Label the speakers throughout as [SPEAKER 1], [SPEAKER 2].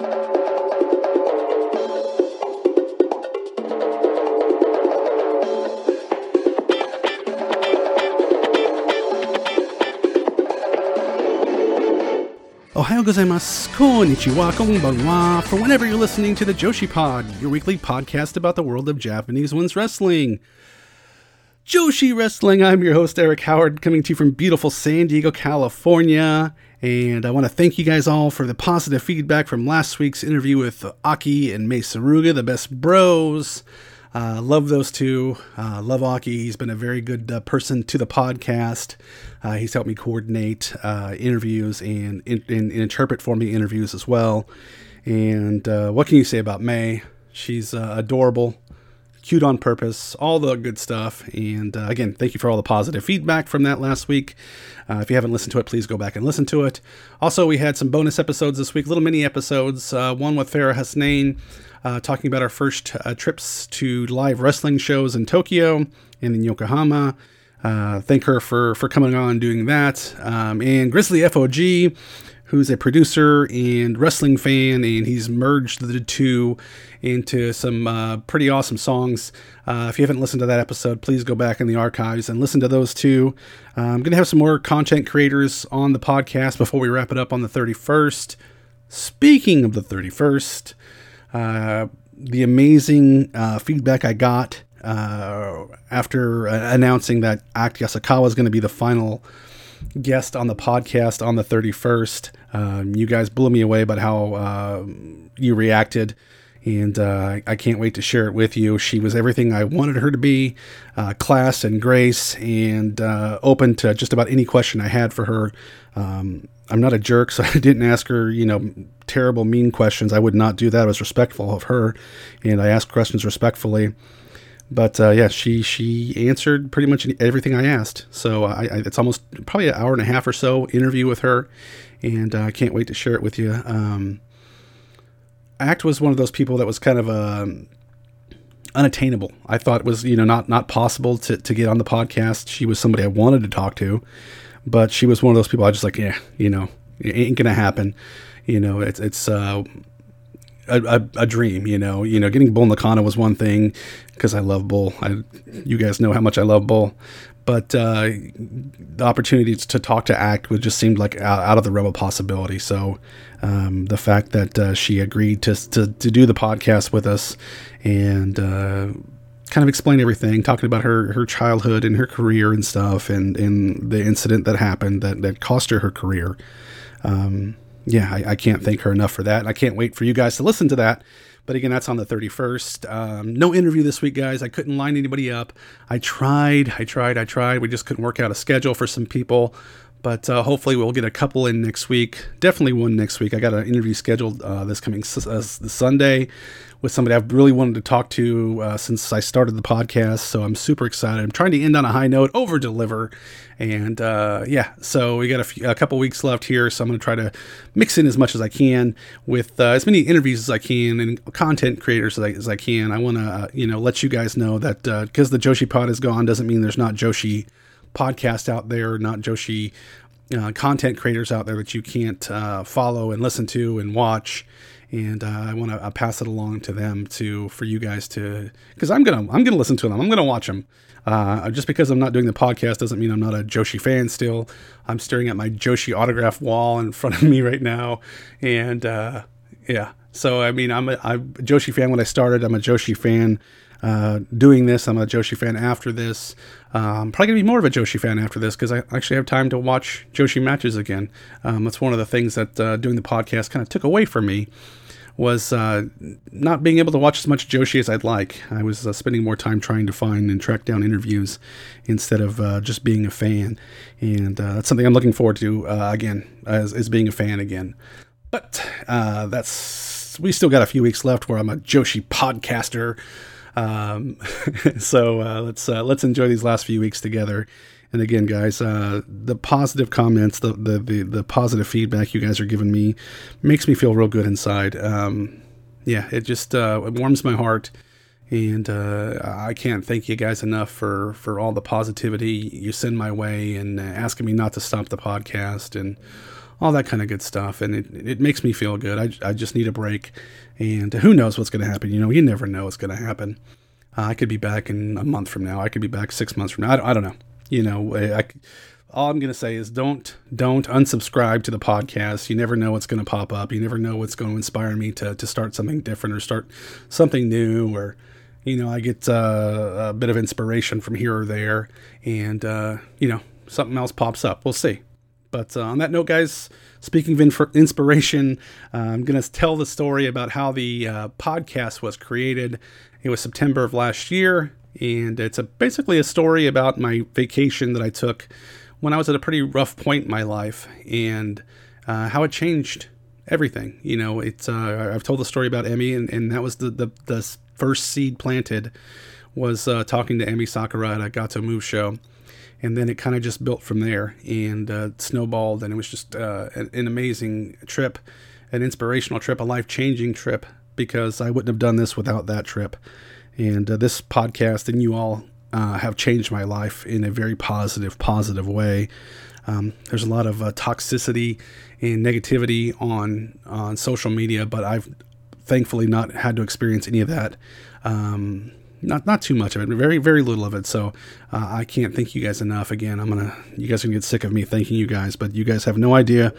[SPEAKER 1] Ohio gozaimasu, konnichiwa, konbanwa, for whenever you're listening to the Joshi Pod, your weekly podcast about the world of Japanese women's wrestling. Joshi Wrestling, I'm your host, Eric Howard, coming to you from beautiful San Diego, California. And I want to thank you guys all for the positive feedback from last week's interview with Aki and Mei Suruga, the best bros. Uh, love those two. Uh, love Aki. He's been a very good uh, person to the podcast. Uh, he's helped me coordinate uh, interviews and, and, and, interpret for me interviews as well. And uh, what can you say about Mei? She's adorable, cute on purpose, all the good stuff. And again, thank you for all the positive feedback from that last week. if you haven't listened to it, please go back and listen to it. Also, we had some bonus episodes this week, little mini episodes. one with Farah Hasnain uh, talking about our first uh, trips to live wrestling shows in Tokyo and in Yokohama. Uh, thank her for for coming on doing that. Um, and Grizzly FOG, who's a producer and wrestling fan, and he's merged the two into some uh, pretty awesome songs. Uh, if you haven't listened to that episode, please go back in the archives and listen to those two. Uh, I'm going to have some more content creators on the podcast before we wrap it up on the 31st. Speaking of the 31st, uh, the amazing uh, feedback I got uh, after announcing that Act Yasukawa is going to be the final guest on the podcast on the 31st. Um, you guys blew me away about how uh, you reacted and uh, I can't wait to share it with you. She was everything I wanted her to be uh, class and grace, and uh, open to just about any question I had for her. Um, I'm not a jerk, so I didn't ask her, you know, terrible, mean questions. I would not do that. I was respectful of her, and I asked questions respectfully. But uh, yeah, she she answered pretty much everything I asked. So I, I, it's almost probably an hour and a half or so interview with her, and uh, I can't wait to share it with you. Um, Act was one of those people that was kind of um, unattainable. I thought it was you know not not possible to to get on the podcast. She was somebody I wanted to talk to, but she was one of those people I just like yeah you know it ain't gonna happen. You know it's it's uh, a, a, a, dream, you know. You know, getting Bull Nakano was one thing because I love Bull. I, you guys know how much I love Bull, but uh, the opportunity to talk to Act was just seemed like out, out of the realm of possibility. So um, the fact that uh, she agreed to, to, to do the podcast with us and uh, kind of explain everything, talking about her her childhood and her career and stuff, and and the incident that happened that that cost her her career. Um, yeah, I, I, can't thank her enough for that. And I can't wait for you guys to listen to that. But again, that's on the 31st. Um, no interview this week, guys. I couldn't line anybody up. I tried, I tried, I tried. We just couldn't work out a schedule for some people. But uh, hopefully, we'll get a couple in next week. Definitely one next week. I got an interview scheduled uh, this coming uh, Sunday with somebody I've really wanted to talk to uh, since I started the podcast. So I'm super excited. I'm trying to end on a high note, over deliver. And uh, yeah, so we got a, few, a couple weeks left here. So I'm going to try to mix in as much as I can with uh, as many interviews as I can and content creators as I, as I can. I want to, uh, you know, let you guys know that because uh, the Joshi pod is gone doesn't mean there's not Joshi podcast out there, not Joshi uh, content creators out there that you can't uh, follow and listen to and watch. And uh, I want to pass it along to them to for you guys to because I'm gonna I'm gonna listen to them. I'm gonna watch them. Uh, just because I'm not doing the podcast doesn't mean I'm not a Joshi fan. Still, I'm staring at my Joshi autograph wall in front of me right now, and uh, yeah. So I mean, I'm a, I'm a Joshi fan when I started. I'm a Joshi fan uh, doing this. I'm a Joshi fan after this. I'm probably to be more of a Joshi fan after this because I actually have time to watch Joshi matches again. Um, that's one of the things that uh, doing the podcast kind of took away from me was uh, not being able to watch as much Joshi as I'd like. I was uh, spending more time trying to find and track down interviews instead of uh, just being a fan. And uh, that's something I'm looking forward to uh, again, as, as being a fan again. But uh, that's we still got a few weeks left where I'm a Joshi podcaster. Um, so uh, let's uh, let's enjoy these last few weeks together. And again, guys, uh, the positive comments, the, the, the the positive feedback you guys are giving me, makes me feel real good inside. Um, yeah, it just uh, it warms my heart, and uh, I can't thank you guys enough for for all the positivity you send my way and asking me not to stop the podcast and all that kind of good stuff. And it, it makes me feel good. I, I just need a break. And who knows what's going to happen? You know, you never know what's going to happen. Uh, I could be back in a month from now. I could be back six months from now. I, don't, I don't know. You know, I, all I'm going to say is don't don't unsubscribe to the podcast. You never know what's going to pop up. You never know what's going to inspire me to to start something different or start something new or you know, I get uh, a bit of inspiration from here or there and uh, you know, something else pops up. We'll see. But uh, on that note, guys, speaking of inf- inspiration, uh, I'm going to tell the story about how the uh, podcast was created. It was September of last year, and it's a, basically a story about my vacation that I took when I was at a pretty rough point in my life and uh, how it changed everything. You know, it's uh, I've told the story about Emi, and, and that was the, the, the first seed planted was uh, talking to Emi Sakura at a Gatoh Move show. And then it kind of just built from there and uh, snowballed, and it was just uh, an, an amazing trip, an inspirational trip, a life changing trip because I wouldn't have done this without that trip. And uh, this podcast and you all uh, have changed my life in a very positive, positive way. Um, there's a lot of uh, toxicity and negativity on on social media, but I've thankfully not had to experience any of that. Um, not not too much of it, very very little of it. So uh, I can't thank you guys enough. Again, I'm gonna you guys are gonna get sick of me thanking you guys, but you guys have no idea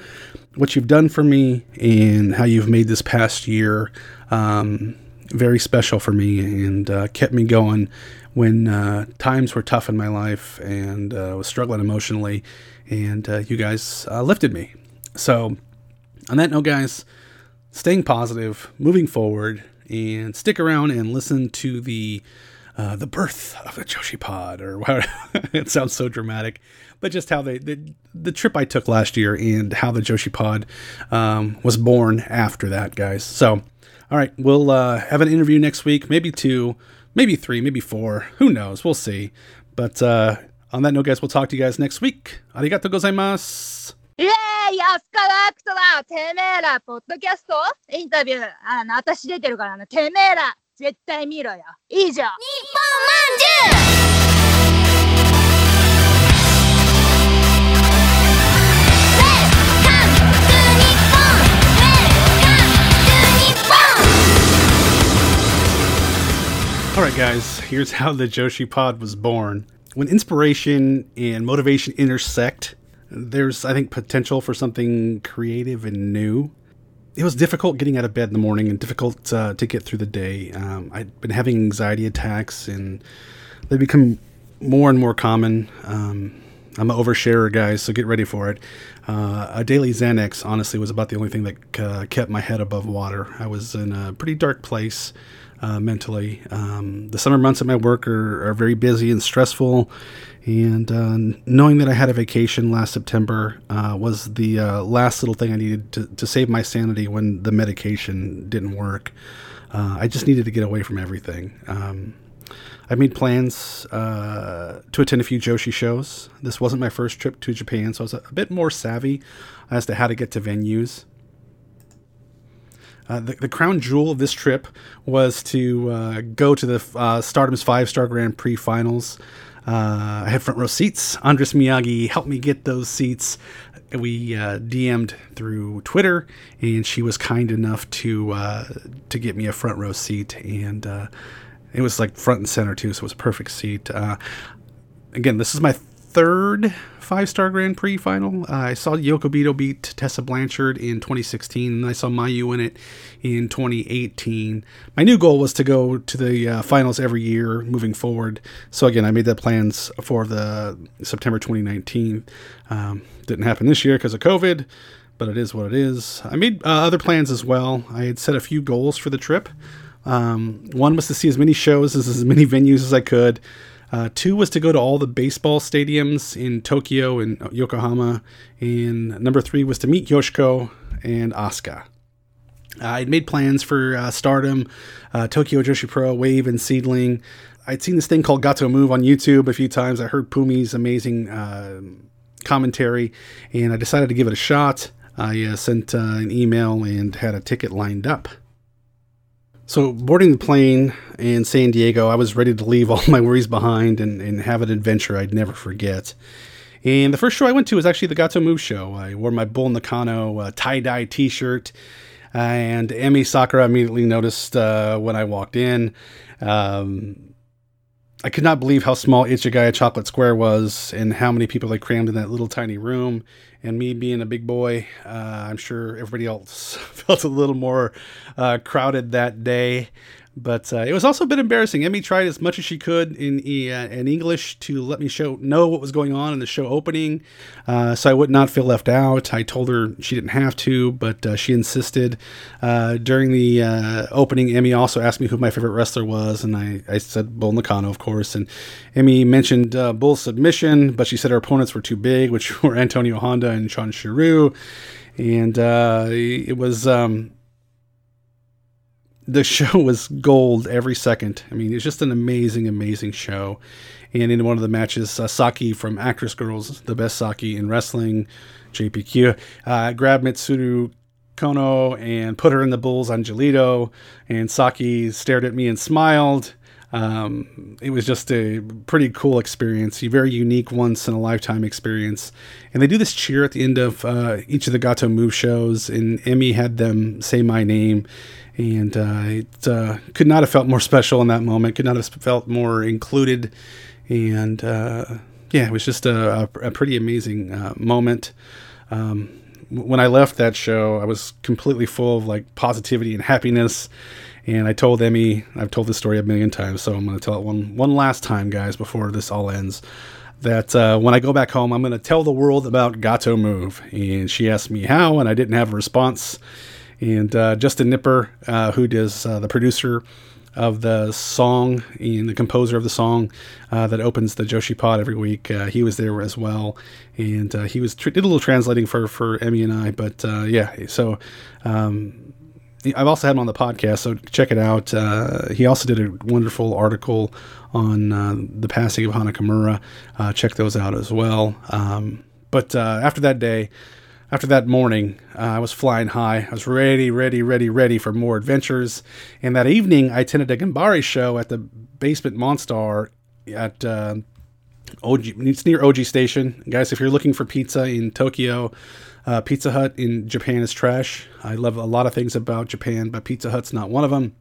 [SPEAKER 1] what you've done for me and how you've made this past year um, very special for me and uh, kept me going when uh, times were tough in my life and uh, was struggling emotionally, and uh, you guys uh, lifted me. So, on that note, guys, staying positive, moving forward, and stick around and listen to the uh, the birth of the Joshi Pod, or it sounds so dramatic, but just how they the, the trip I took last year and how the Joshi Pod um, was born after that, guys. So, all right, we'll uh, have an interview next week, maybe two maybe three, maybe four. Who knows? We'll see. But uh, on that note, guys, we'll talk to you guys next week. Arigato gozaimasu.
[SPEAKER 2] イエーイアスカラアクトだてめえら、ポッドキャストインタビュー、あの、私出てるからな、てめえら、絶対見ろよ。以上。日本まんじゅう！
[SPEAKER 1] All right, guys, here's how the Joshi Pod was born. When inspiration and motivation intersect, there's, I think, potential for something creative and new. It was difficult getting out of bed in the morning and difficult uh, to get through the day. Um, I'd been having anxiety attacks, and they become more and more common. Um, I'm an oversharer, guys, so get ready for it. Uh, a daily Xanax, honestly, was about the only thing that uh, kept my head above water. I was in a pretty dark place uh, mentally. Um, the summer months at my work are, are very busy and stressful, and uh, knowing that I had a vacation last September uh, was the uh, last little thing I needed to, to save my sanity when the medication didn't work. I just needed to get away from everything. Um, I made plans uh, to attend a few Joshi shows. This wasn't my first trip to Japan, so I was a, a bit more savvy as to how to get to venues. Uh, the, the, crown jewel of this trip was to uh, go to the uh, Stardom's five star Grand Prix finals. Uh, I had front row seats. Andras Miyagi helped me get those seats. We uh, DM'd through Twitter, and she was kind enough to to get me a front row seat, and it was like front and center too, so it was a perfect seat. again, this is my third five star Grand Prix final. Uh, I saw Yoko beat Tessa Blanchard in 2016, and I saw Mayu win it in 2018. My new goal was to go to the uh, finals every year moving forward. So again, I made the plans for the September 2019. Um, didn't happen this year because of COVID, but it is what it is. I made uh, other plans as well. I had set a few goals for the trip. Um, one was to see as many shows as as many venues as I could. Uh, two was to go to all the baseball stadiums in Tokyo and Yokohama. And number three was to meet Yoshiko and Asuka. I'd made plans for uh, Stardom, uh, Tokyo Joshi Pro, Wave, and Seedling. I'd seen this thing called Gatoh Move on YouTube a few times. I heard Pumi's amazing uh, commentary, and I decided to give it a shot. I uh, sent an email and had a ticket lined up. So, boarding the plane in San Diego, I was ready to leave all my worries behind and, and have an adventure I'd never forget. And the first show I went to was actually the Gatoh Move show. I wore my Bull Nakano uh, tie dye t shirt. And Emi Sakura immediately noticed uh, when I walked in. Um, I could not believe how small Ichigaya Chocolate Square was and how many people they crammed in that little tiny room. And me being a big boy, uh, I'm sure everybody else felt a little more uh, crowded that day. But uh, it was also a bit embarrassing. Emi tried as much as she could in uh, in English to let me show know what was going on in the show opening, uh, so I would not feel left out. I told her she didn't have to, but uh, she insisted. Uh, during the opening, Emi also asked me who my favorite wrestler was, and I, I said Bull Nakano, of course. And Emi mentioned Bull's submission, but she said her opponents were too big, which were Antonio Honda and Sean Sheroo. And it was. Um, the show was gold every second. I mean, it's just an amazing, amazing show. And in one of the matches, uh, Saki from Actress Girls, the best Saki in wrestling, JPQ, uh, grabbed Mitsuru Konno and put her in the bulls on Jolito. And Saki stared at me and smiled. Um, it was just a pretty cool experience, a very unique, once in a lifetime experience. And they do this cheer at the end of uh, each of the Gatoh Move shows, and Emi had them say my name and uh, it uh, could not have felt more special in that moment. Could not have felt more included, and uh, yeah, it was just a, a pretty amazing uh, moment. Um, when I left that show, I was completely full of like positivity and happiness. And I told Emi, I've told this story a million times, so I'm going to tell it one one last time, guys, before this all ends. That uh, when I go back home, I'm going to tell the world about Gatoh Move. And she asked me how, and I didn't have a response. And uh, Justin Knipper, uh, who is uh, the producer of the song and the composer of the song uh, that opens the Joshi Pod every week, uh, he was there as well. And he was tr- did a little translating for for Emi and I. But yeah, so. Um, I've also had him on the podcast, so check it out. he also did a wonderful article on the passing of Hana Kimura. check those out as well. Um, but after that day, after that morning, uh, I was flying high. I was ready, ready, ready, ready for more adventures. And that evening, I attended a Gambari show at the Basement Monstar at uh, Oji. It's near Oji Station, guys. If you're looking for pizza in Tokyo, uh, Pizza Hut in Japan is trash. I love a lot of things about Japan, but Pizza Hut's not one of them.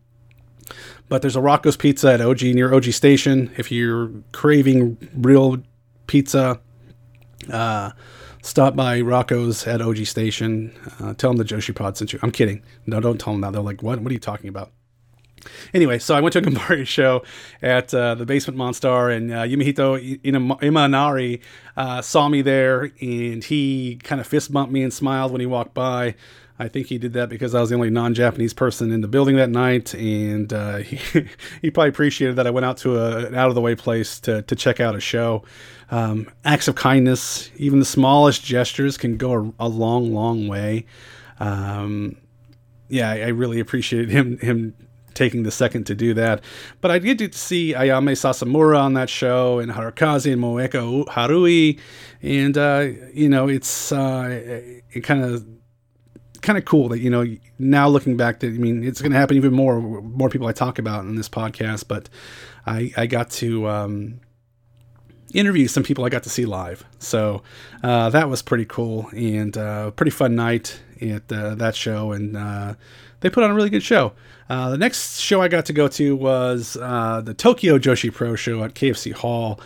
[SPEAKER 1] But there's a Rocco's Pizza at Oji near Oji Station. If you're craving real pizza, uh, stop by Rocco's at Oji Station. Uh, tell them the Joshi Pod sent you. I'm kidding. No, don't tell them that. They're like, what? What are you talking about? Anyway, so I went to a Gambari show at uh, the Basement Monstar, and uh, Yumehito Imanari uh, saw me there, and he kind of fist bumped me and smiled when he walked by. I think he did that because I was the only non-Japanese person in the building that night, and uh, he, he probably appreciated that I went out to a, an out-of-the-way place to to check out a show. Um, acts of kindness, even the smallest gestures, can go a, a long, long way. Um, yeah, I, I really appreciated him him taking the second to do that. But I did see Ayame Sasamura on that show and Harukaze and Moeka Haruhi. And, uh, you know, it's uh, it kind of kind of cool that you know now looking back that I mean it's going to happen even more more people I talk about in this podcast but I I got to um, interview some people I got to see live so uh, that was pretty cool and uh, pretty fun night at uh, that show and uh, they put on a really good show uh, the next show I got to go to was uh, the Tokyo Joshi Pro show at KFC Hall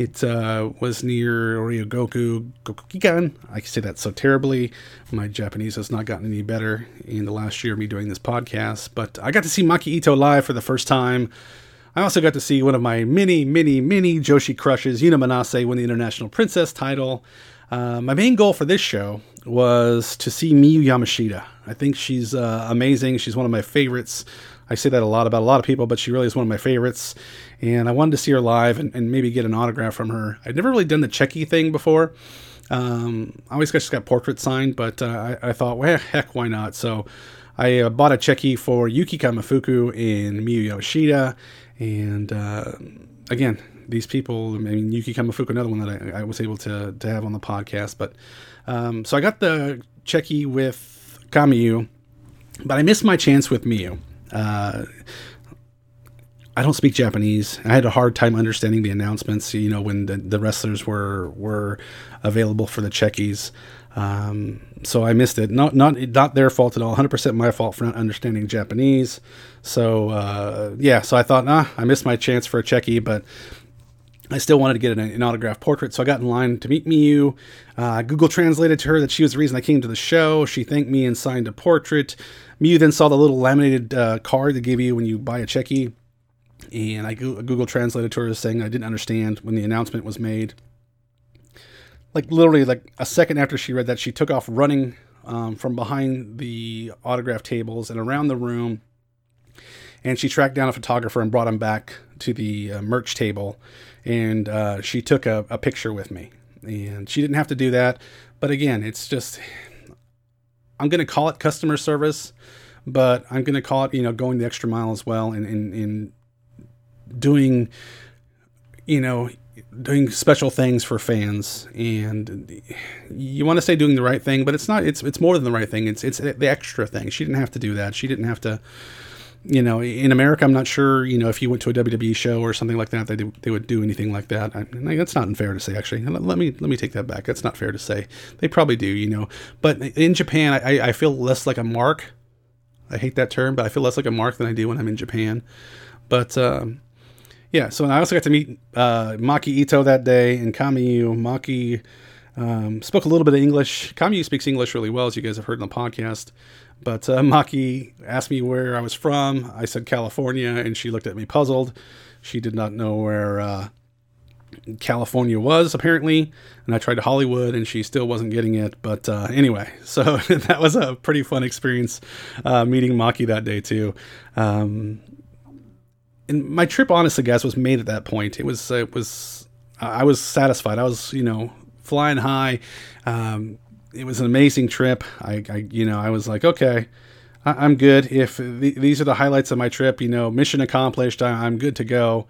[SPEAKER 1] it uh, was near Ryogoku Gokugikan. I say that so terribly. My Japanese has not gotten any better in the last year of me doing this podcast. But I got to see Maki Ito live for the first time. I also got to see one of my many, many, many Joshi crushes, Yuna Manase, win the International Princess title. Uh, my main goal for this show was to see Miyu Yamashita. I think she's uh, amazing. She's one of my favorites. I say that a lot about a lot of people, but she really is one of my favorites. And I wanted to see her live and, and maybe get an autograph from her. I'd never really done the cheki thing before. Um, I always just got portrait signed, but uh, I, I, thought, well, heck, why not? So I uh, bought a cheki for Yuki Kamifuku and Miyu Yoshida. And uh, again, these people, I mean, Yuki Kamifuku, another one that I, I, was able to, to have on the podcast. But um, so I got the cheki with Kamiyu, but I missed my chance with Miyu. Uh, I don't speak Japanese. I had a hard time understanding the announcements. You know, when the, the wrestlers were were available for the chekis. Um, so I missed it. Not not not their fault at all. 100% my fault for not understanding Japanese. So uh, yeah, so I thought, ah, I missed my chance for a cheki, but I still wanted to get an, an autographed portrait, so I got in line to meet Miyu. Uh, Google translated to her that she was the reason I came to the show. She thanked me and signed a portrait. Miyu then saw the little laminated uh, card they give you when you buy a cheki, and I Google translated to her saying I didn't understand when the announcement was made. Like literally, like a second after she read that, she took off running um, from behind the autograph tables and around the room, and she tracked down a photographer and brought him back to the uh, merch table and uh, she took a, a picture with me. And she didn't have to do that. But again, it's just, I'm going to call it customer service, but I'm going to call it, you know, going the extra mile as well and, and, and doing, you know, doing special things for fans and you want to say doing the right thing but it's not it's it's more than the right thing it's it's the extra thing she didn't have to do that she didn't have to you know, in America, I'm not sure, you know, if you went to a WWE show or something like that, they, they would do anything like that. I, that's not unfair to say, actually. Let, me let me take that back. That's not fair to say. They probably do, you know. But in Japan, I, I feel less like a mark. I hate that term, but I feel less like a mark than I do when I'm in Japan. But um, yeah, so I also got to meet uh, Maki Ito that day and Kamiyu. Maki um, spoke a little bit of English. Kamiyu speaks English really well, as you guys have heard in the podcast. But uh, Maki asked me where I was from. I said California, and she looked at me puzzled. She did not know where uh, California was, apparently. And I tried Hollywood, and she still wasn't getting it. But uh, anyway, so that was a pretty fun experience uh, meeting Maki that day, too. Um, and my trip, honestly, guys, was made at that point. It was, it was, I was satisfied. I was, you know, flying high. Um, it was an amazing trip. I, I you know, I was like, okay, I, am good. If the, these are the highlights of my trip, you know, mission accomplished. I, am good to go.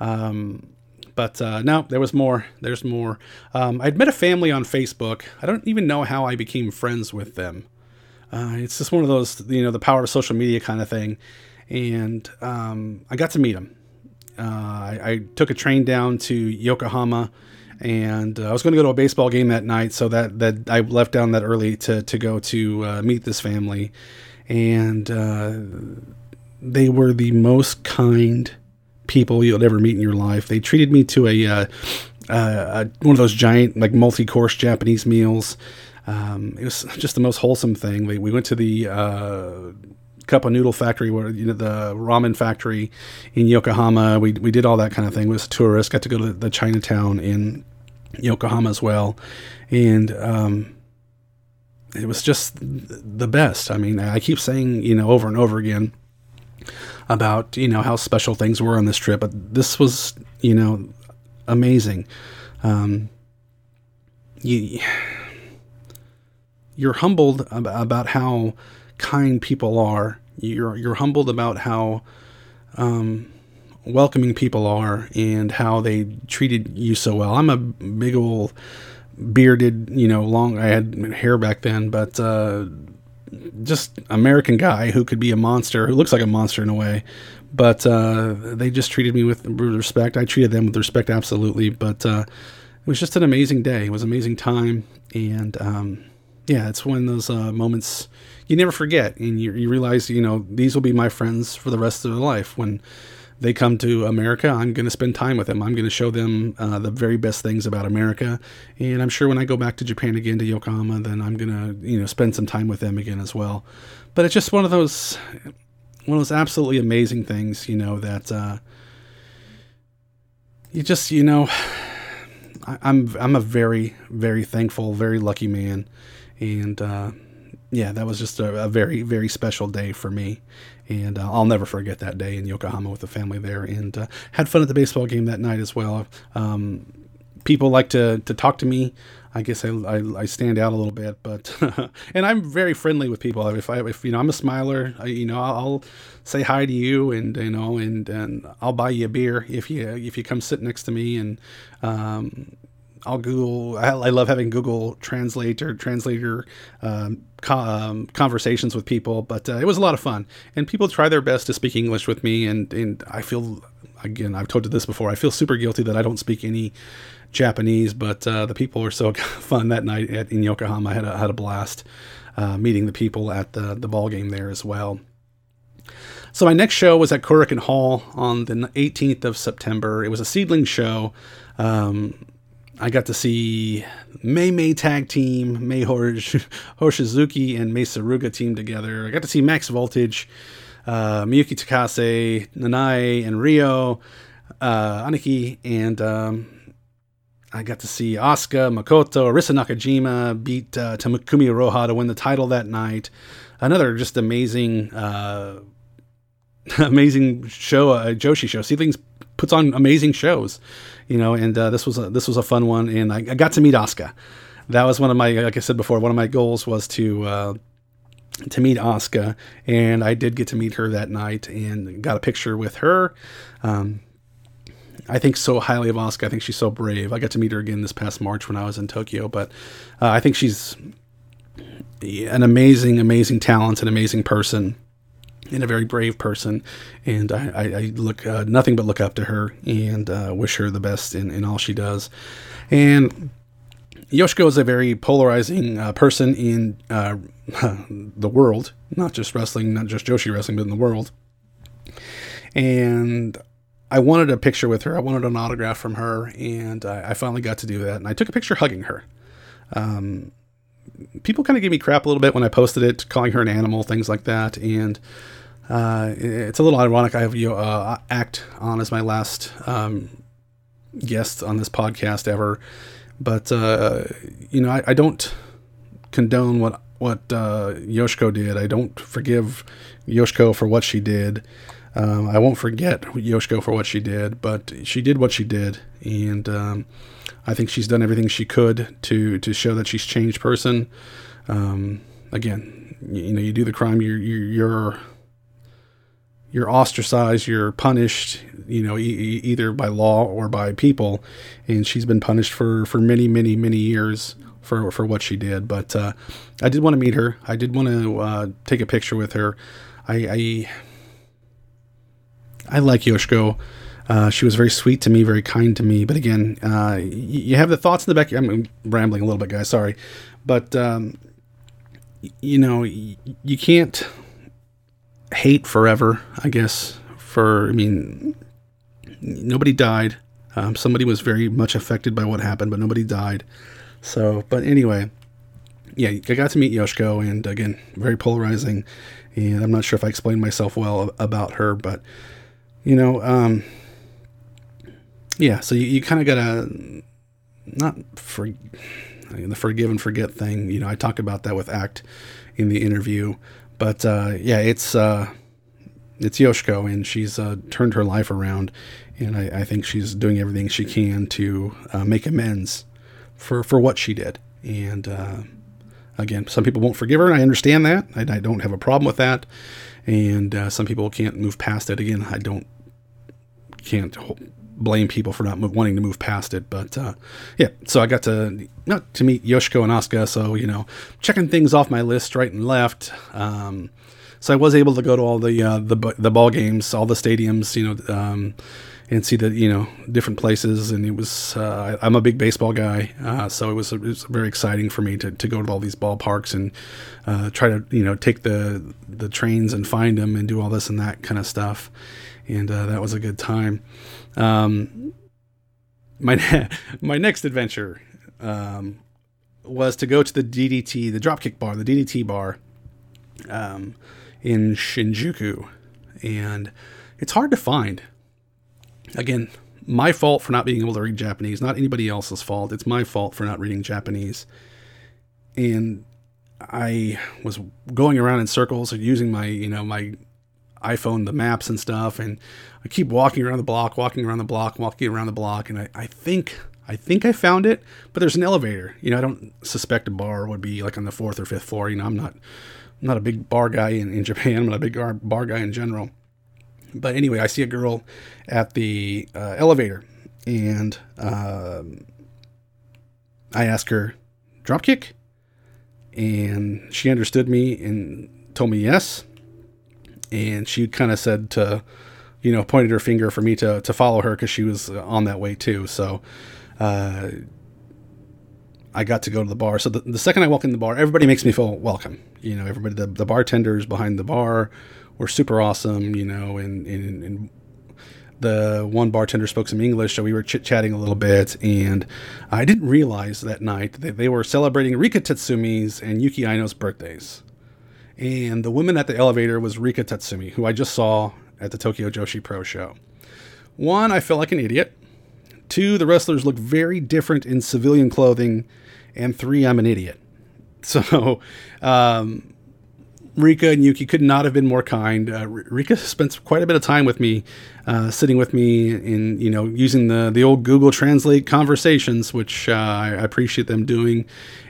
[SPEAKER 1] Um, but uh, no, there was more. There's more. Um, I'd met a family on Facebook. I don't even know how I became friends with them. Uh, it's just one of those, you know, the power of social media kind of thing. And um, I got to meet them. Uh, I, I, took a train down to Yokohama and uh, I was going to go to a baseball game that night, so that that I left down that early to to go to uh, meet this family, and uh, they were the most kind people you'll ever meet in your life. They treated me to a, uh, uh, one of those giant like multi-course Japanese meals. Um, it was just the most wholesome thing. We, we went to the uh, cup of noodle factory, where you know the ramen factory in Yokohama. We we did all that kind of thing. Was a tourist. Got to go to the Chinatown in Yokohama as well, and um, it was just the best. I mean, I keep saying you know over and over again about you know how special things were on this trip, but this was you know amazing. Um, you you're humbled about how kind people are. You're you're humbled about how um, welcoming people are and how they treated you so well. I'm a big old bearded, you know, long. I had hair back then, but uh, just American guy who could be a monster, who looks like a monster in a way. But uh, they just treated me with respect. I treated them with respect, absolutely. But uh, it was just an amazing day. It was an amazing time, and um, yeah, it's one of those uh, moments you never forget, and you, you realize, you know, these will be my friends for the rest of their life when they come to America, I'm going to spend time with them. I'm going to show them uh, the very best things about America. And I'm sure when I go back to Japan again to Yokohama, then I'm going to, you know, spend some time with them again as well. But it's just one of those, one of those absolutely amazing things, you know, that uh, you just, you know, I, I'm I'm a very very thankful, very lucky man, and uh, yeah, that was just a, a, very, very special day for me. And uh, I'll never forget that day in Yokohama with the family there and uh, had fun at the baseball game that night as well. Um, people like to, to talk to me. I guess I, I, I stand out a little bit, but and I'm very friendly with people. If I if you know I'm a smiler, I, you know I'll, say hi to you and you know and and I'll buy you a beer if you if you come sit next to me and um, I'll Google. I, I, love having Google Translate or translator um, co- um, conversations with people, but uh, it was a lot of fun. And people try their best to speak English with me, and and I feel again I've told you this before. I feel super guilty that I don't speak any Japanese, but uh, the people were so fun that night at, in Yokohama. I had a, had a blast uh, meeting the people at the the ball game there as well. So my next show was at Korakuen Hall on the 18th of September. It was a seedling show. Um, I got to see Mei Mei tag team, Mei Hoshizuki and Mei Suruga team together. I got to see Max Voltage, uh, Miyuki Takase, Nanai and Rio, uh, Aniki, and um, I got to see Asuka, Makoto, Arisa Nakajima beat uh, Takumi Iroha to win the title that night. Another just amazing, uh, amazing show, a Joshi show. Seedlings puts on amazing shows you know, and uh, this was a, this was a fun one, and I, I, got to meet Asuka. That was one of my, like I said before, one of my goals was to uh, to meet Asuka, and I did get to meet her that night and got a picture with her. Um, I think so highly of Asuka. I think she's so brave. I got to meet her again this past March when I was in Tokyo, but uh, I think she's an amazing, amazing talent, an amazing person and a very brave person. And I, I, I look uh, nothing but look up to her and uh, wish her the best in, in all she does. And Yoshiko is a very polarizing uh, person in uh, the world, not just wrestling, not just Joshi wrestling, but in the world. And I wanted a picture with her. I wanted an autograph from her, and I, I finally got to do that. And I took a picture hugging her. Um, people kind of gave me crap a little bit when I posted it, calling her an animal, things like that. And uh, it's a little ironic. I have you uh, act on as my last um, guest on this podcast ever, but uh, you know I, I, don't condone what what uh, Yoshiko did. I don't forgive Yoshiko for what she did. Um, I won't forget Yoshiko for what she did, but she did what she did, and um, I think she's done everything she could to to show that she's changed person. Um, again, you, you, know, you do the crime, you're you're, you're ostracized, you're punished, you know, e- either by law or by people. And she's been punished for, for many, many, many years for, for what she did. But uh, I did want to meet her. I did want to uh, take a picture with her. I, I, I like Yoshiko. Uh, she was very sweet to me, very kind to me. But again, uh, you have the thoughts in the back. I'm rambling a little bit, guys. Sorry, but um, you know, you can't hate forever, I guess. For, I mean, nobody died. Um, somebody was very much affected by what happened, but nobody died. So, but anyway, yeah, I got to meet Yoshiko, and again, very polarizing. And I'm not sure if I explained myself well about her, but you know, um, yeah. So you, you kind of gotta not for the forgive and forget thing. You know, I talked about that with Act in the interview. But uh, yeah, it's uh, it's Yoshiko, and she's uh, turned her life around, and I, I, think she's doing everything she can to uh, make amends for for what she did. And uh, again, some people won't forgive her, and I understand that. I, I don't have a problem with that. And uh, some people can't move past it. Again, I don't can't blame people for not wanting to move past it. But uh, yeah, so I got to not to meet Yoshiko and Asuka. So you know, checking things off my list right and left. Um, so I was able to go to all the uh, the the ball games, all the stadiums, you know, um, and see the you know different places. And it was uh, I'm a big baseball guy, uh, so it was, it was very exciting for me to, to go to all these ballparks and uh, try to you know take the the trains and find them and do all this and that kind of stuff. And uh, that was a good time. Um, my my next adventure um, was to go to the DDT, the Dropkick bar, the DDT bar um, in Shinjuku, and it's hard to find. Again, my fault for not being able to read Japanese, not anybody else's fault. It's my fault for not reading Japanese. And I was going around in circles and using my, you know, my iPhone, the maps and stuff, and I keep walking around the block, walking around the block, walking around the block, and I, I think I think I found it, but there's an elevator. You know, I don't suspect a bar would be like on the fourth or fifth floor. You know, I'm not I'm not a big bar guy in, in Japan. I'm not a big bar, bar guy in general. But anyway, I see a girl at the uh, elevator, and um, I asked her, dropkick? And she understood me and told me yes. And she kind of said to, you know, pointed her finger for me to, to follow her because she was on that way too. So, uh, I got to go to the bar. So the, the second I walk in the bar, everybody makes me feel welcome. You know, everybody, the, the bartenders behind the bar were super awesome, you know, and, and, and the one bartender spoke some English, so we were chit chatting a little bit. And I didn't realize that night that they were celebrating Rika Tatsumi's and Yuki Aino's birthdays. And the woman at the elevator was Rika Tatsumi, who I just saw at the Tokyo Joshi Pro show. One, I felt like an idiot. Two, the wrestlers look very different in civilian clothing. And three, I'm an idiot. So, um, Rika and Yuki could not have been more kind. Uh, Rika spent quite a bit of time with me, uh, sitting with me in, you know, using the, the old Google Translate conversations, which uh, I appreciate them doing.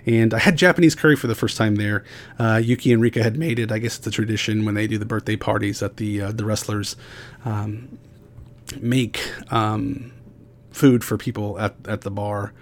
[SPEAKER 1] And I had Japanese curry for the first time there. Uh, Yuki and Rika had made it. I guess it's a tradition when they do the birthday parties that the uh, the wrestlers um, make um, food for people at, at the bar.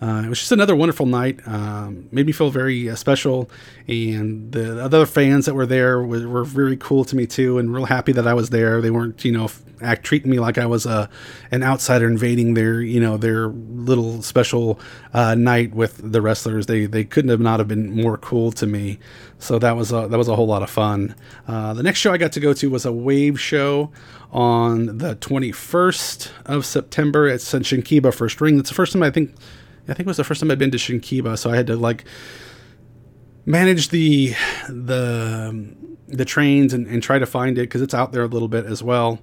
[SPEAKER 1] Uh, it was just another wonderful night. Um, made me feel very uh, special, and the other fans that were there were, were, very cool to me too, and real happy that I was there. They weren't, you know, act treating me like I was a uh, an outsider invading their, you know, their little special uh, night with the wrestlers. They they couldn't have not have been more cool to me. So that was a, that was a whole lot of fun. Uh, the next show I got to go to was a wave show on the 21st of September at Shinkiba First Ring. That's the first time I think I think it was the first time I'd been to Shinkiba, so I had to like manage the the the trains and, and try to find it because it's out there a little bit as well.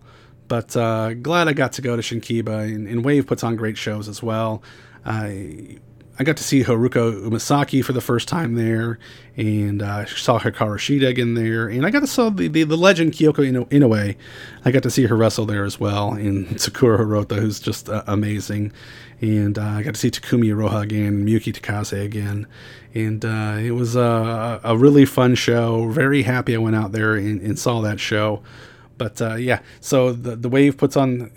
[SPEAKER 1] But uh, glad I got to go to Shinkiba, and, and Wave puts on great shows as well. I I got to see Haruka Umesaki for the first time there, and uh, saw Hikaru Shida again there, and I got to see the, the, the legend Kyoko Ino- Inoue. I got to see her wrestle there as well, and Sakura Hirota, who's just uh, amazing, and uh, I got to see Takumi Iroha again, Miyuki Takase again, and uh, it was a, a, really fun show. Very happy I went out there and, and saw that show, but uh, yeah, so the the wave puts on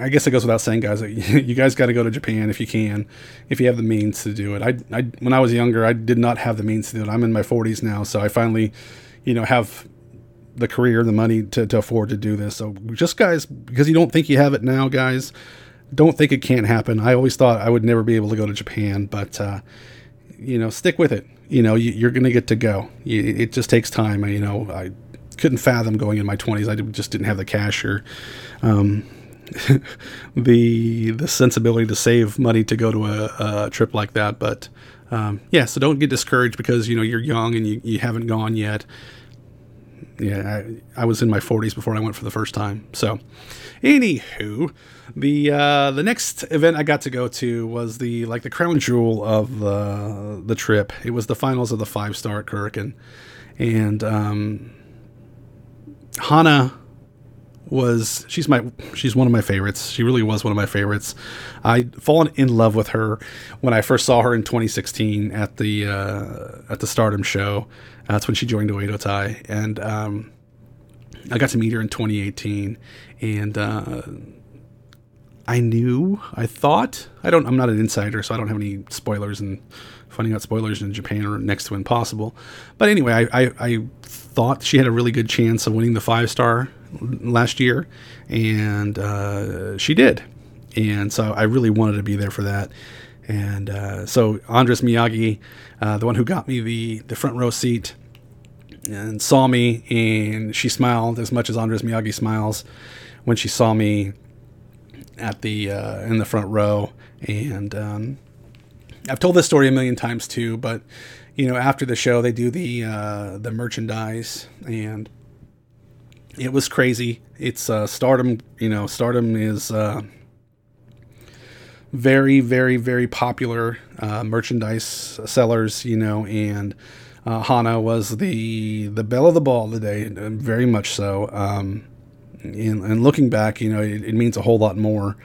[SPEAKER 1] I guess it goes without saying, guys. You guys got to go to Japan if you can, if you have the means to do it. I, I, when I was younger, I did not have the means to do it. I'm in my 40s now, so I finally, you know, have the career, the money to, to afford to do this. So just guys, because you don't think you have it now, guys, don't think it can't happen. I always thought I would never be able to go to Japan, but uh, you know, stick with it. You know, you, are to get to go. it just takes time. You know, I couldn't fathom going in my 20s. I just didn't have the cash or. Um, the the sensibility to save money to go to a, a trip like that. But um, yeah, so don't get discouraged because you know you're young and you, you haven't gone yet. Yeah, I, I was in my 40s before I went for the first time. So, anywho, the uh, the next event I got to go to was the like the crown jewel of the the trip. It was the finals of the five star at Korakuen, and um, Hana was she's my she's one of my favorites. She really was one of my favorites. I'd fallen in love with her when I first saw her in 2016 at the uh, at the Stardom show. That's when she joined Oedo Tai, and um, I got to meet her in 2018, and uh, I knew I thought I don't I'm not an insider, so I don't have any spoilers and finding out spoilers in Japan are next to impossible. But anyway, I, I, I thought she had a really good chance of winning the five star last year, and uh, she did. And so I really wanted to be there for that. And uh, so Andras Miyagi, uh, the one who got me the, the front row seat, and saw me, and she smiled as much as Andras Miyagi smiles when she saw me at the uh, in the front row. And um, I've told this story a million times too, but you know, after the show, they do the uh, the merchandise, and it was crazy. It's uh, Stardom. You know, Stardom is uh, very, very, very popular uh, merchandise sellers. You know, and uh, Hana was the the belle of the ball today, very much so. Um, and, and, looking back, you know, it, it means a whole lot more.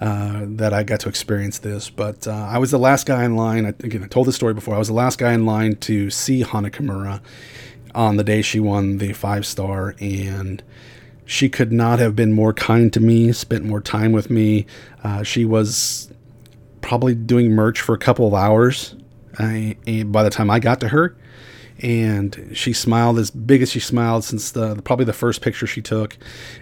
[SPEAKER 1] Uh, that I got to experience this. But uh, I was the last guy in line. I, again, I told this story before. I was the last guy in line to see Hana Kimura, on the day she won the five star, and she could not have been more kind to me, spent more time with me. Uh, she was probably doing merch for a couple of hours. I, by the time I got to her, and she smiled as big as she smiled since the probably the first picture she took,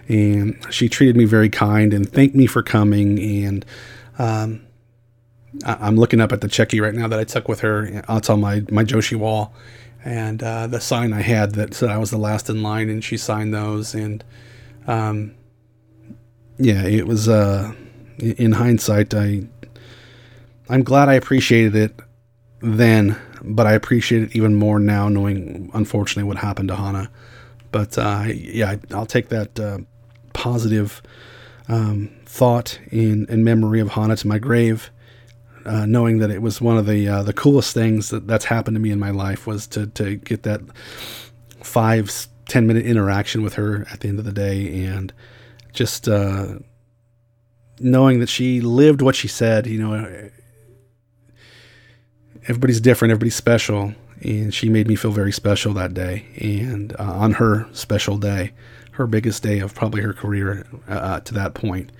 [SPEAKER 1] and she treated me very kind and thanked me for coming. And um, I, am looking up at the cheki right now that I took with her. It's on my my Joshi wall, and uh, the sign I had that said I was the last in line, and she signed those. And um, yeah, it was. Uh, in hindsight, I I'm glad I appreciated it then, but I appreciate it even more now, knowing unfortunately what happened to Hana. But uh, yeah, I'll take that uh, positive um, thought in, in memory of Hana to my grave, uh, knowing that it was one of the uh, the coolest things that that's happened to me in my life was to to get that five ten minute interaction with her at the end of the day and just uh, knowing that she lived what she said. You know, everybody's different, everybody's special, and she made me feel very special that day. And uh, on her special day, her biggest day of probably her career uh, to that point,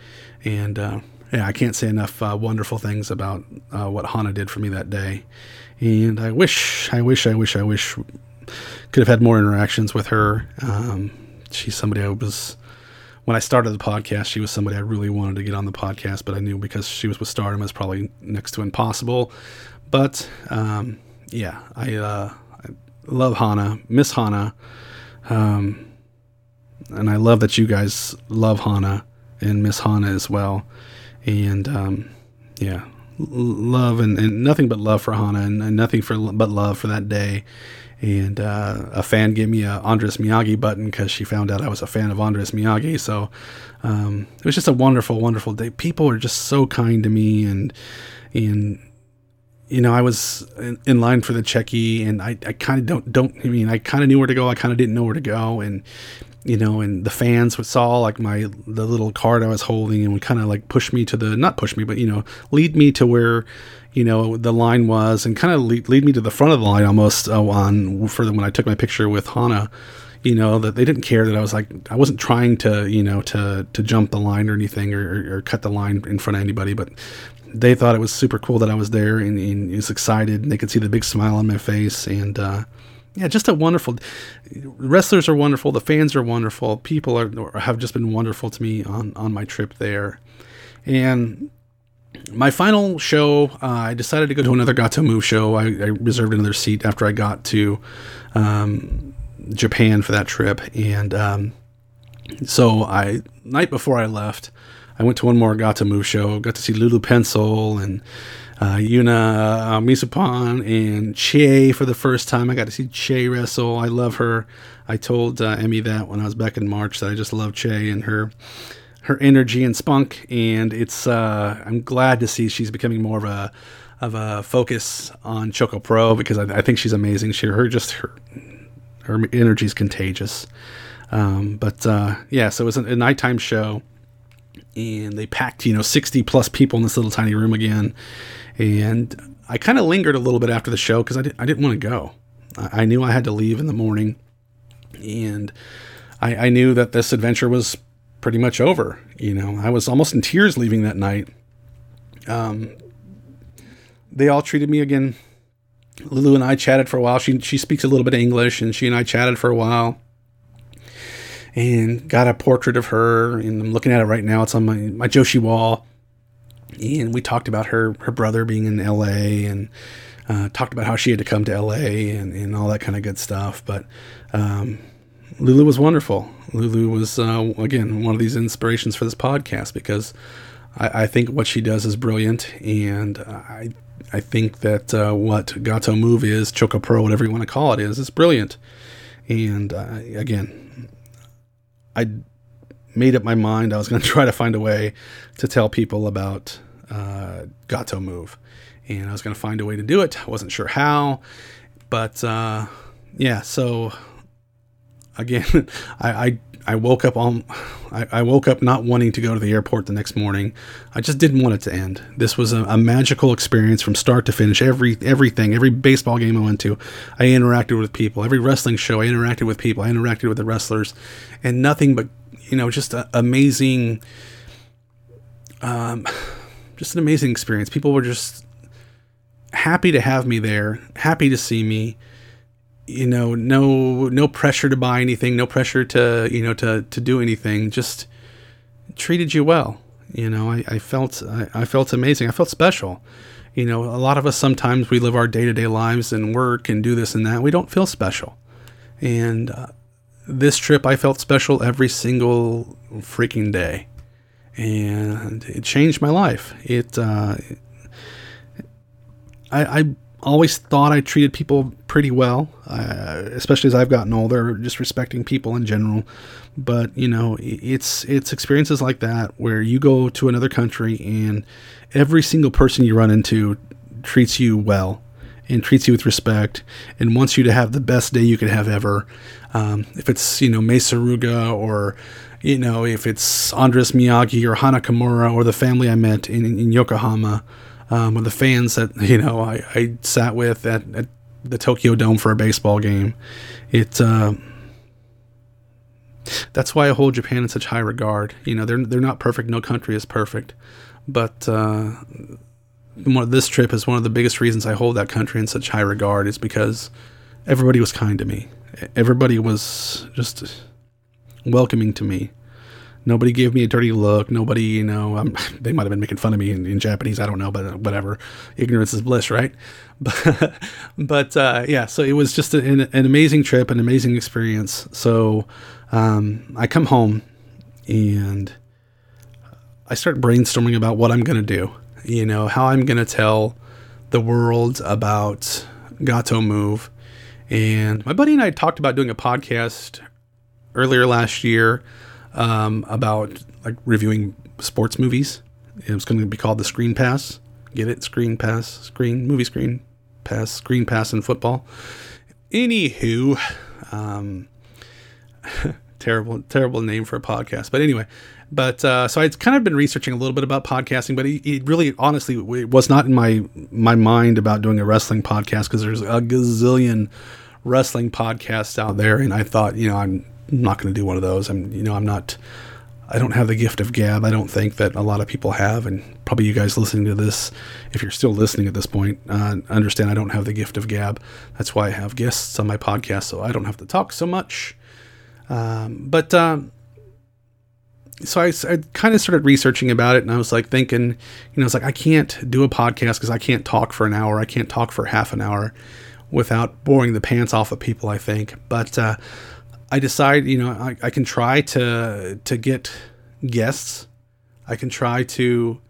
[SPEAKER 1] and uh, yeah, I can't say enough uh, wonderful things about uh, what Hana did for me that day. And I wish, I wish, I wish, I wish could have had more interactions with her. Um, she's somebody I was when I started the podcast, she was somebody I really wanted to get on the podcast, but I knew because she was with Stardom, it's probably next to impossible. But um, yeah, I, uh, I, love Hana, miss Hana, um, and I love that you guys love Hana and miss Hana as well. And um, yeah, love and, and, nothing but love for Hana and, and, nothing for but love for that day. And uh, a fan gave me a Andras Miyagi button because she found out I was a fan of Andras Miyagi. So um, it was just a wonderful, wonderful day. People are just so kind to me and and you know, I was in, in line for the cheki, and I, I kind of don't don't. I mean, I kind of knew where to go. I kind of didn't know where to go, and you know, and the fans would saw like my the little card I was holding, and would kind of like push me to the not push me, but you know, lead me to where you know the line was, and kind of lead, lead me to the front of the line almost uh, on for the, when I took my picture with Hana you know that they didn't care that I was like I wasn't trying to you know to to jump the line or anything or, or, cut the line in front of anybody, but they thought it was super cool that I was there and, and was excited. And they could see the big smile on my face. And uh, yeah, just a wonderful. Wrestlers are wonderful. The fans are wonderful. People are have just been wonderful to me on on my trip there. And my final show, uh, I decided to go to another Gatoh Move show. I, I, reserved another seat after I got to um, Japan for that trip, and um, so I night before I left, I went to one more Move show. Got to see Lulu Pencil and uh, Yuna uh, and Che for the first time. I got to see Che wrestle. I love her. I told uh, Emi that when I was back in March that I just love Che and her her energy and spunk. And it's uh, I'm glad to see she's becoming more of a of a focus on Choco Pro because I, I think she's amazing. She her just her her energy is contagious. Um, but uh, yeah, so it was a, nighttime show and they packed you know 60 plus people in this little tiny room again. And i kind of lingered a little bit after the show because I, did, I didn't want to go. I, I, knew i had to leave in the morning and I, I knew that this adventure was pretty much over you know. I was almost in tears leaving that night. Um, they all treated me again lulu and i chatted for a while she, she speaks a little bit of english and she and i chatted for a while and got a portrait of her and I'm looking at it right now. It's on my, my Joshi wall. And we talked about her, her brother being in LA and uh, talked about how she had to come to LA and, and all that kind of good stuff. But um, Lulu was wonderful. Lulu was, uh, again, one of these inspirations for this podcast because I, I, think what she does is brilliant. And I, I think that uh, what Gatoh Move is, Choco Pro, whatever you want to call it, is, is brilliant. And uh, again, I made up my mind I was going to try to find a way to tell people about uh, Gatoh Move, and I was going to find a way to do it. I wasn't sure how, but uh, yeah. So again, I, I I woke up on I, I, woke up not wanting to go to the airport the next morning. I just didn't want it to end. This was a, a, magical experience from start to finish. Every everything, every baseball game I went to, I interacted with people. Every wrestling show, I interacted with people. I interacted with the wrestlers, and nothing but you know just amazing, um, just an amazing experience. People were just happy to have me there, happy to see me. You know, no no pressure to buy anything, no pressure to you know to to do anything. Just treated you well. You know, I, I felt I, I felt amazing. I felt special. You know, a lot of us sometimes we live our day to day lives and work and do this and that. We don't feel special. And uh, this trip, I felt special every single freaking day, and it changed my life. It, uh, I, I always thought I treated people pretty well, uh, especially as I've gotten older, just respecting people in general. But you know, it's it's experiences like that where you go to another country and every single person you run into treats you well and treats you with respect and wants you to have the best day you could have ever. Um, if it's you know Mei Suruga or you know if it's Andras Miyagi or Hana Kimura or the family I met in, in Yokohama um, or the fans that you know I, I sat with at, at, the Tokyo Dome for a baseball game. It uh, that's why I hold Japan in such high regard. You know they're they're not perfect. No country is perfect, but uh, this trip is one of the biggest reasons I hold that country in such high regard is because everybody was kind to me. Everybody was just welcoming to me. Nobody gave me a dirty look. Nobody, you know, they might have been making fun of me in, in, Japanese. I don't know, but whatever. Ignorance is bliss, right? But, but uh, yeah, so it was just an, an, amazing trip, an amazing experience. So um, I come home and I start brainstorming about what I'm going to do you know, how I'm going to tell the world about Gatoh Move. And my buddy and I talked about doing a podcast earlier last year um, about like reviewing sports movies. It was going to be called the Screen Pass. Get it? Screen Pass, Screen, Movie Screen Pass, Screen Pass in football. Anywho, um, terrible, terrible name for a podcast. But anyway, but uh, so I'd kind of been researching a little bit about podcasting, but it, it really, honestly, it was not in my my mind about doing a wrestling podcast because there's a gazillion wrestling podcasts out there, and I thought, you know, I'm not going to do one of those. I'm, you know, I'm not. I don't have the gift of gab. I don't think that a lot of people have, and probably you guys listening to this, if you're still listening at this point, uh, understand I don't have the gift of gab. That's why I have guests on my podcast, so I don't have to talk so much. Um, but um, so I, I kind of started researching about it and I was like thinking, you know, it's like I can't do a podcast because I can't talk for an hour. I can't talk for half an hour without boring the pants off of people, I think. But uh, I decide, you know, I, I can try to to get guests. I can try to,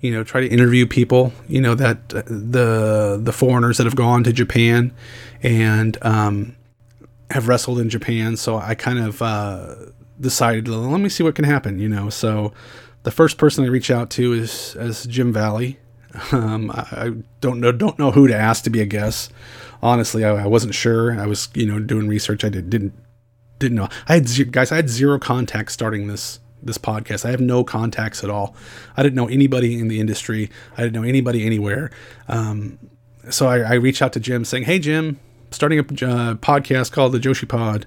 [SPEAKER 1] you know, try to interview people, you know, that the the foreigners that have gone to Japan and um, have wrestled in Japan. So I kind of uh, decided, let me see what can happen, you know. So the first person I reach out to is as Jim Valley. Um, I, I, don't know don't know who to ask to be a guest. Honestly, I, I wasn't sure. I was you know doing research. I did, didn't didn't know. I had guys. I had zero contacts starting this this podcast. I have no contacts at all. I didn't know anybody in the industry. I didn't know anybody anywhere. Um, so I, I reached out to Jim saying, "Hey Jim, starting a uh, podcast called the Joshi Pod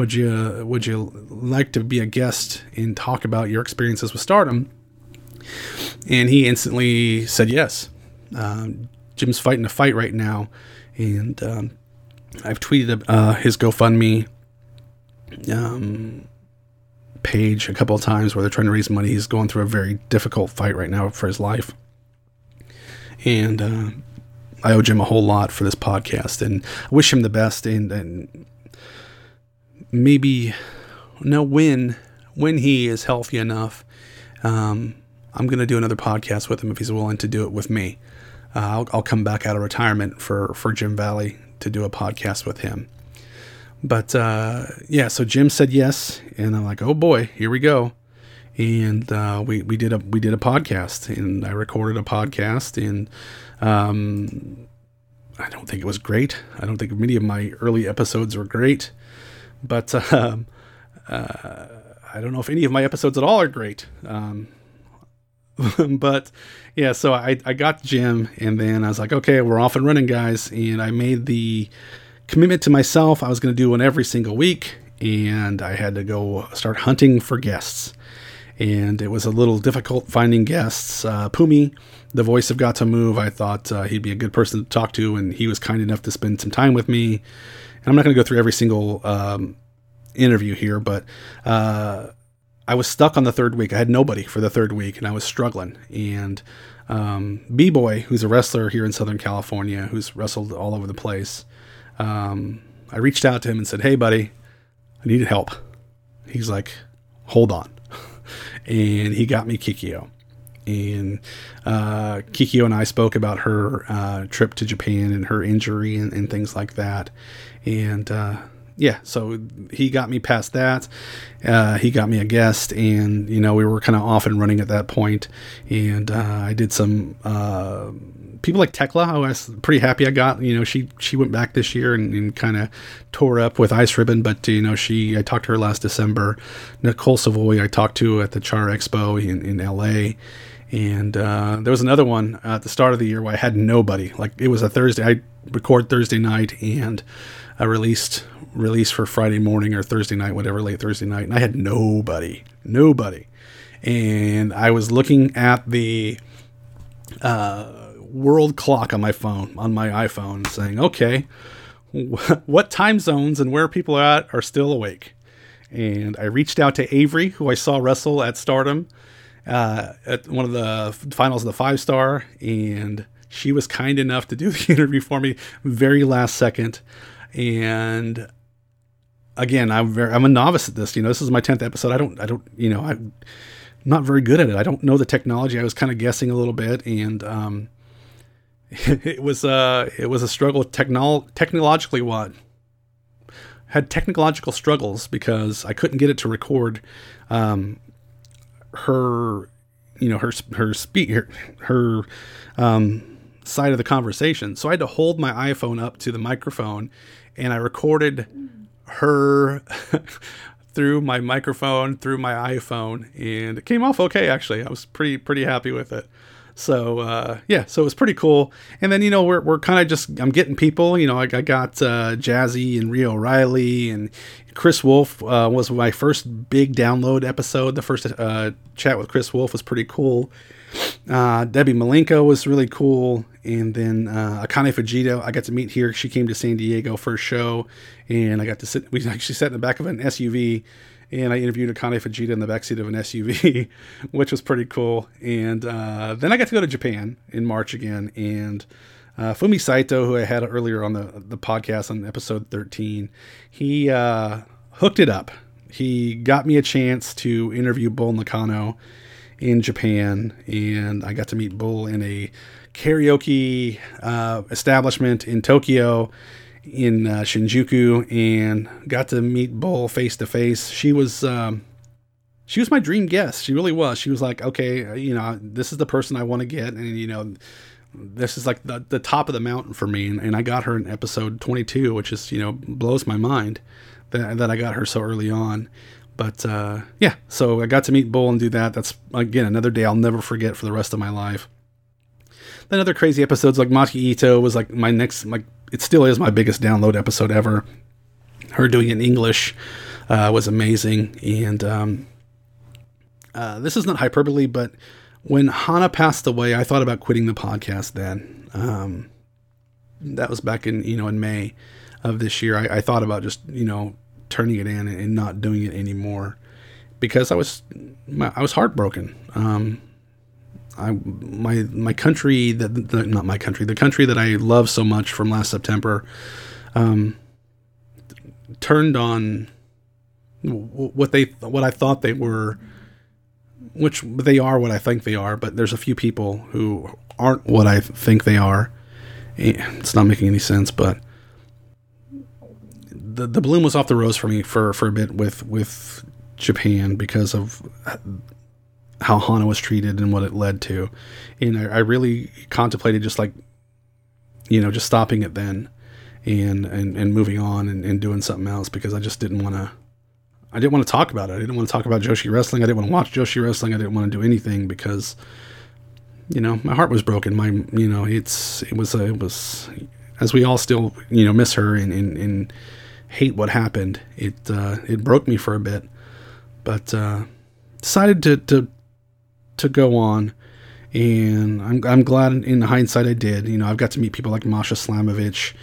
[SPEAKER 1] would you would you like to be a guest and talk about your experiences with Stardom? And he instantly said yes. Um, Jim's fighting a fight right now, and um, I've tweeted uh, his GoFundMe um, page a couple of times where they're trying to raise money. He's going through a very difficult fight right now for his life, and uh, I owe Jim a whole lot for this podcast, and I wish him the best. And, and maybe no when when he is healthy enough um, i'm going to do another podcast with him if he's willing to do it with me uh, I'll, I'll, come back out of retirement for for jim valley to do a podcast with him but uh, yeah so jim said yes and i'm like oh boy here we go and uh, we, we did a we did a podcast and i recorded a podcast and um, i don't think it was great i don't think many of my early episodes were great but um, uh, I don't know if any of my episodes at all are great. Um, but yeah, so I, I got Jim, and then I was like, okay, we're off and running, guys. And I made the commitment to myself. I was going to do one every single week, and I had to go start hunting for guests. and it was a little difficult finding guests. Uh, Pumi, the voice of Gatoh Move, I thought uh, he'd be a good person to talk to, and he was kind enough to spend some time with me. And I'm not going to go through every single um, interview here, but uh, I was stuck on the third week. I had nobody for the third week, and I was struggling. And um, B Boy, who's a wrestler here in Southern California, who's wrestled all over the place, um, I reached out to him and said, Hey, buddy, I needed help. He's like, Hold on. and he got me Kikyo. And uh, and I spoke about her uh, trip to Japan and her injury and, and things like that. And uh, yeah, so he got me past that. Uh, he got me a guest, and you know we were kind of off and running at that point. And uh, I did some uh, people like Tekla. I was pretty happy I got. You know, she she went back this year and, and kind of tore up with Ice Ribbon, but you know she I talked to her last December. Nicole Savoy I talked to at the Char Expo in in L.A. And uh, there was another one at the start of the year where I had nobody. Like it was a Thursday. I record Thursday night and I released release for Friday morning or Thursday night, whatever, late Thursday night, and I had nobody, nobody, and I was looking at the uh, world clock on my phone, on my iPhone, saying, okay, what time zones and where people are at are still awake. And I reached out to Avery, who I saw wrestle at Stardom uh, at one of the finals of the five star, and she was kind enough to do the interview for me very last second and again, I'm very, I'm a novice at this. You know, this is my tenth episode. I don't, I don't, you know, I'm not very good at it. I don't know the technology. I was kind of guessing a little bit, and um, it was uh, it was a struggle technol technologically. What had technological struggles because I couldn't get it to record um, her, you know, her her speak her, her um, side of the conversation. So I had to hold my iPhone up to the microphone and I recorded her through my microphone, through my iPhone, and it came off okay. Actually, I was pretty pretty happy with it. So uh, yeah, so it was pretty cool. And then you know we're we're kind of just I'm getting people. You know I, I got uh, Jazzy and Rio O'Reilly and Kris Wolf uh, was my first big download episode. The first uh, chat with Kris Wolf was pretty cool. Uh, Debbie Malenko was really cool. And then uh, Akane Fujita, I got to meet here. She came to San Diego first show, and I got to sit. We actually sat in the back of an SUV, and I interviewed Akane Fujita in the backseat of an SUV, which was pretty cool. And uh, then I got to go to Japan in March again, and uh, Fumi Saito, who I had earlier on the the podcast on episode 13, he uh, hooked it up. He got me a chance to interview Bull Nakano in Japan, and I got to meet Bull in a karaoke uh, establishment in Tokyo, in uh, Shinjuku, and got to meet Bull face to face. She was. Um, she was my dream guest. She really was. She was like, okay, uh, you know, this is the person I want to get, and you know, this is like the, the top of the mountain for me. And, and I got her in episode 22, which is you know blows my mind that that I got her so early on. But uh, yeah, so I got to meet Bull and do that. That's again another day I'll never forget for the rest of my life. Then other crazy episodes like Maki Ito was like my next, like it still is my biggest download episode ever. Her doing it in English uh, was amazing, and um, uh, this is not hyperbole, but when Hana passed away, I thought about quitting the podcast. Then um, that was back in you know in May of this year. I, I thought about just you know turning it in and not doing it anymore because I was I was heartbroken. Um, I my my country that the, not my country the country that I love so much from last September um, turned on what they what I thought they were which they are what I think they are but there's a few people who aren't what I think they are. It's not making any sense but the the bloom was off the rose for me for for a bit with with Japan because of how Hana was treated and what it led to. And I, I, really contemplated just like, you know, just stopping it then and and, and moving on and, and doing something else because I just didn't want to. I didn't want to talk about it. I didn't want to talk about Joshi wrestling. I didn't want to watch Joshi wrestling. I didn't want to do anything because, you know, my heart was broken. My, you know, it's it was it was as we all still you know miss her and and, and hate what happened. It uh, it broke me for a bit, but uh, decided to, to to go on, and I'm I'm glad in hindsight I did. You know, I've got to meet people like Masha Slamovich,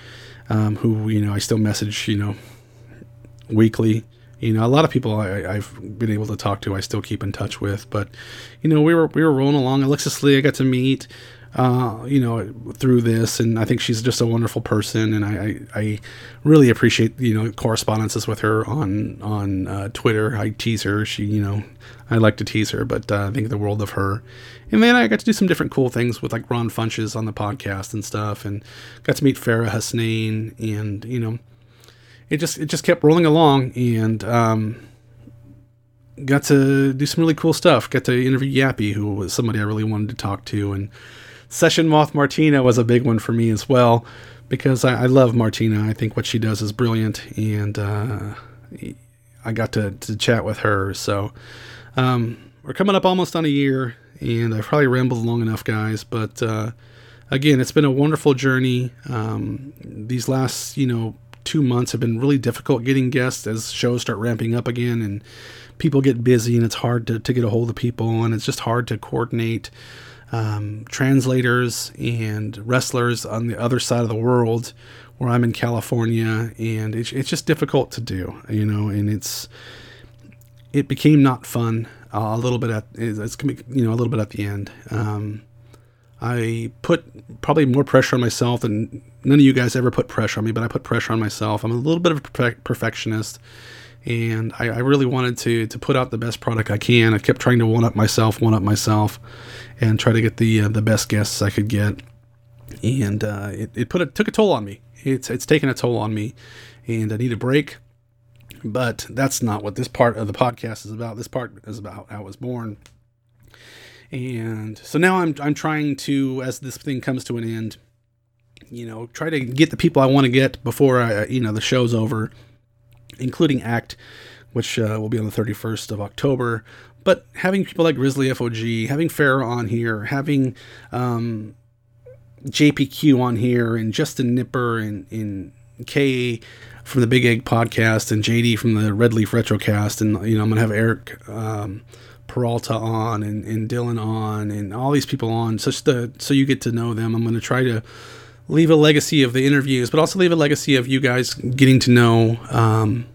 [SPEAKER 1] um, who you know I still message you know weekly. You know, a lot of people I, have been able to talk to, I still keep in touch with. But, you know, we were we were rolling along. Alexis Lee, I got to meet uh, you know, through this, and I think she's just a wonderful person, and I, I, I really appreciate you know correspondences with her on on uh, Twitter. I tease her, she you know, I like to tease her, but uh, I think the world of her. And then I got to do some different cool things with like Ron Funches on the podcast and stuff, and got to meet Farah Hasnain, and you know, it just it just kept rolling along, and um, got to do some really cool stuff. Got to interview Yappy, who was somebody I really wanted to talk to, and Session Moth Martina was a big one for me as well because I, I love Martina. I think what she does is brilliant, and uh, I got to, to chat with her. So um, we're coming up almost on a year, and I've probably rambled long enough, guys. But uh, again, it's been a wonderful journey. Um, these last, you know, two months have been really difficult getting guests as shows start ramping up again, and people get busy, and it's hard to, to get a hold of people, and it's just hard to coordinate um, translators and wrestlers on the other side of the world where I'm in California, and it's, it's just difficult to do, you know, and it's it became not fun uh, a little bit at it's you know a little bit at the end. Um, I put probably more pressure on myself than none of you guys ever put pressure on me, but I put pressure on myself. I'm a little bit of a perfectionist, and I, I, really wanted to to put out the best product I can. I kept trying to one up myself, one up myself, and try to get the uh, the best guests I could get. And uh, it, it put a, took a toll on me. It's it's taken a toll on me, and I need a break. But that's not what this part of the podcast is about. This part is about how I was born. And so now I'm I'm trying to, as this thing comes to an end, you know, try to get the people I want to get before I, you know, the show's over including ACT, which uh, will be on the 31st of October. But having people like Grizzly FOG, having Farah on here, having um, JPQ on here, and Justin Knipper, and, and Kay from the Big Egg podcast, and JD from the Red Leaf Retrocast, and you know I'm gonna have Eric um, Peralta on, and, and Dylan on, and all these people on, such so you get to know them. I'm gonna try to leave a legacy of the interviews, but also leave a legacy of you guys getting to know um,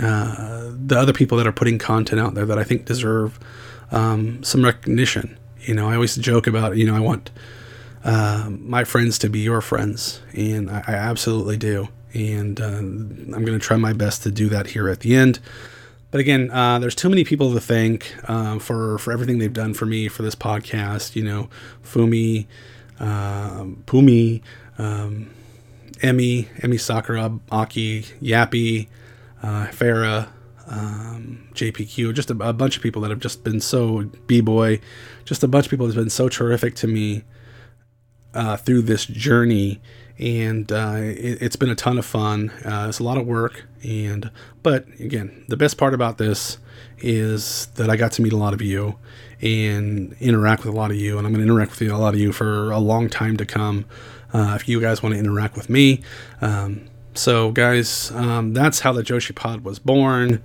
[SPEAKER 1] uh, the other people that are putting content out there that I think deserve um, some recognition. You know, I always joke about, you know, I want uh, my friends to be your friends, and I, I absolutely do. And uh, I'm going to try my best to do that here at the end. But again, uh, there's too many people to thank uh, for for everything they've done for me for this podcast. You know, Fumi, um, Pumi, um, Emi, Emi Sakura, Aki, Yappy, uh, Farah, um, JPQ, just a, a, bunch of people that have just been so B boy, just a bunch of people that's been so terrific to me uh, through this journey, and uh, it, has been a ton of fun. Uh, it's a lot of work, and but again, the best part about this is that I got to meet a lot of you and interact with a lot of you, and I'm going to interact with a lot of you for a long time to come. Uh, if you guys want to interact with me, um, so guys, um, that's how the Joshi Pod was born.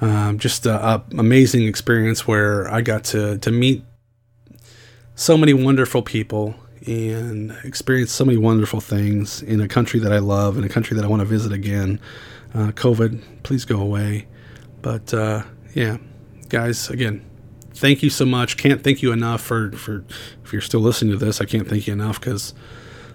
[SPEAKER 1] Um, just a, a, amazing experience where I got to to meet so many wonderful people and experience so many wonderful things in a country that I love, in a country that I want to visit again. Uh, COVID, please go away. But uh, yeah, guys, again, thank you so much. Can't thank you enough for for if you're still listening to this. I can't thank you enough because,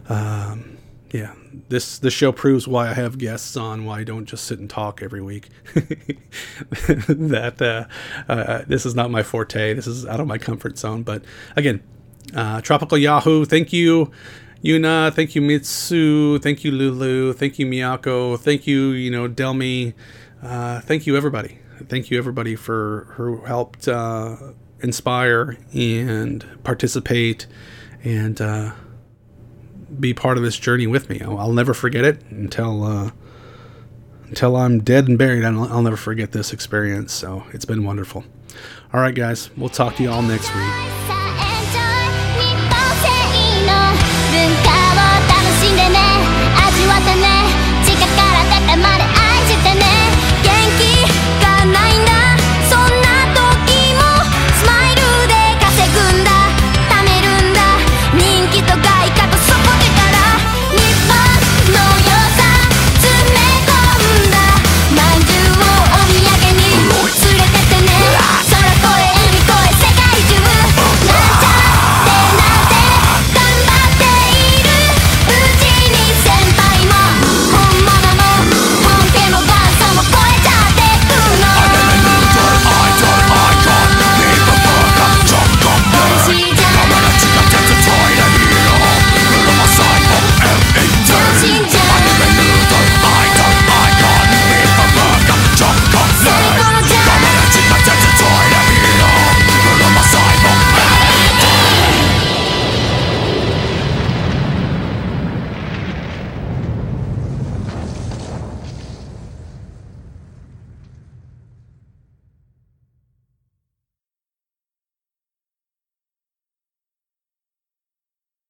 [SPEAKER 1] um, yeah, this this show proves why I have guests on. Why I don't just sit and talk every week. that uh, uh, this is not my forte. This is out of my comfort zone. But again, uh, Tropical Yahoo, thank you. Yuna, thank you Mitsu, thank you Lulu, thank you Miyako, thank you, you know, Delmi, uh, thank you everybody thank you everybody for who helped uh, inspire and participate and uh, be part of this journey with me. I'll, I'll never forget it until uh, until I'm dead and buried. I'll, I'll never forget this experience. So it's been wonderful. All right, guys, we'll talk to you all next week.